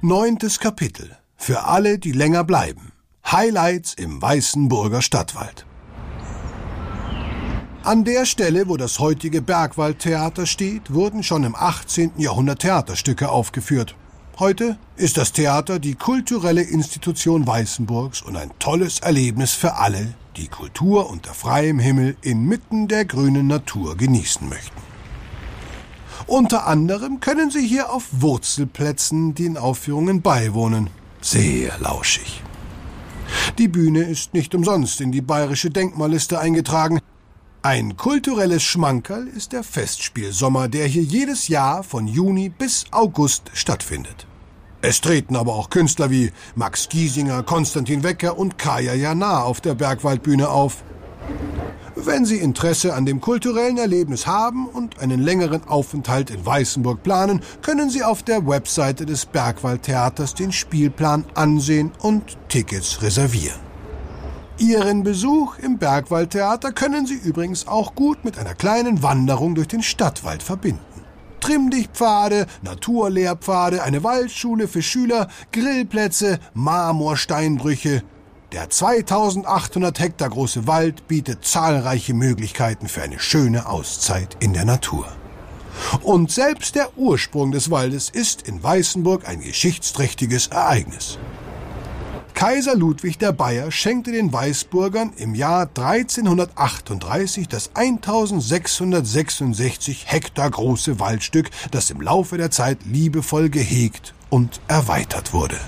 Neuntes Kapitel. Für alle, die länger bleiben. Highlights im Weißenburger Stadtwald. An der Stelle, wo das heutige Bergwaldtheater steht, wurden schon im 18. Jahrhundert Theaterstücke aufgeführt. Heute ist das Theater die kulturelle Institution Weißenburgs und ein tolles Erlebnis für alle, die Kultur unter freiem Himmel inmitten der grünen Natur genießen möchten. Unter anderem können Sie hier auf Wurzelplätzen den Aufführungen beiwohnen. Sehr lauschig. Die Bühne ist nicht umsonst in die bayerische Denkmalliste eingetragen. Ein kulturelles Schmankerl ist der Festspielsommer, der hier jedes Jahr von Juni bis August stattfindet. Es treten aber auch Künstler wie Max Giesinger, Konstantin Wecker und Kaya Jana auf der Bergwaldbühne auf. Wenn Sie Interesse an dem kulturellen Erlebnis haben und einen längeren Aufenthalt in Weißenburg planen, können Sie auf der Webseite des Bergwaldtheaters den Spielplan ansehen und Tickets reservieren. Ihren Besuch im Bergwaldtheater können Sie übrigens auch gut mit einer kleinen Wanderung durch den Stadtwald verbinden. Trimmdichtpfade, Naturlehrpfade, eine Waldschule für Schüler, Grillplätze, Marmorsteinbrüche, der 2800 Hektar große Wald bietet zahlreiche Möglichkeiten für eine schöne Auszeit in der Natur. Und selbst der Ursprung des Waldes ist in Weißenburg ein geschichtsträchtiges Ereignis. Kaiser Ludwig der Bayer schenkte den Weißburgern im Jahr 1338 das 1666 Hektar große Waldstück, das im Laufe der Zeit liebevoll gehegt und erweitert wurde.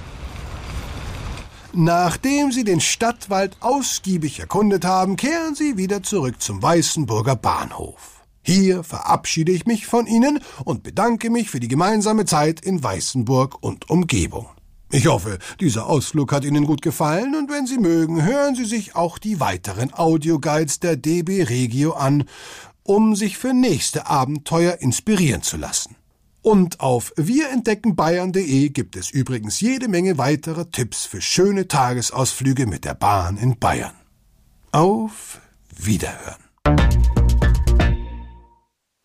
Nachdem Sie den Stadtwald ausgiebig erkundet haben, kehren Sie wieder zurück zum Weißenburger Bahnhof. Hier verabschiede ich mich von Ihnen und bedanke mich für die gemeinsame Zeit in Weißenburg und Umgebung. Ich hoffe, dieser Ausflug hat Ihnen gut gefallen und wenn Sie mögen, hören Sie sich auch die weiteren Audioguides der DB Regio an, um sich für nächste Abenteuer inspirieren zu lassen. Und auf wirentdeckenbayern.de gibt es übrigens jede Menge weiterer Tipps für schöne Tagesausflüge mit der Bahn in Bayern. Auf Wiederhören.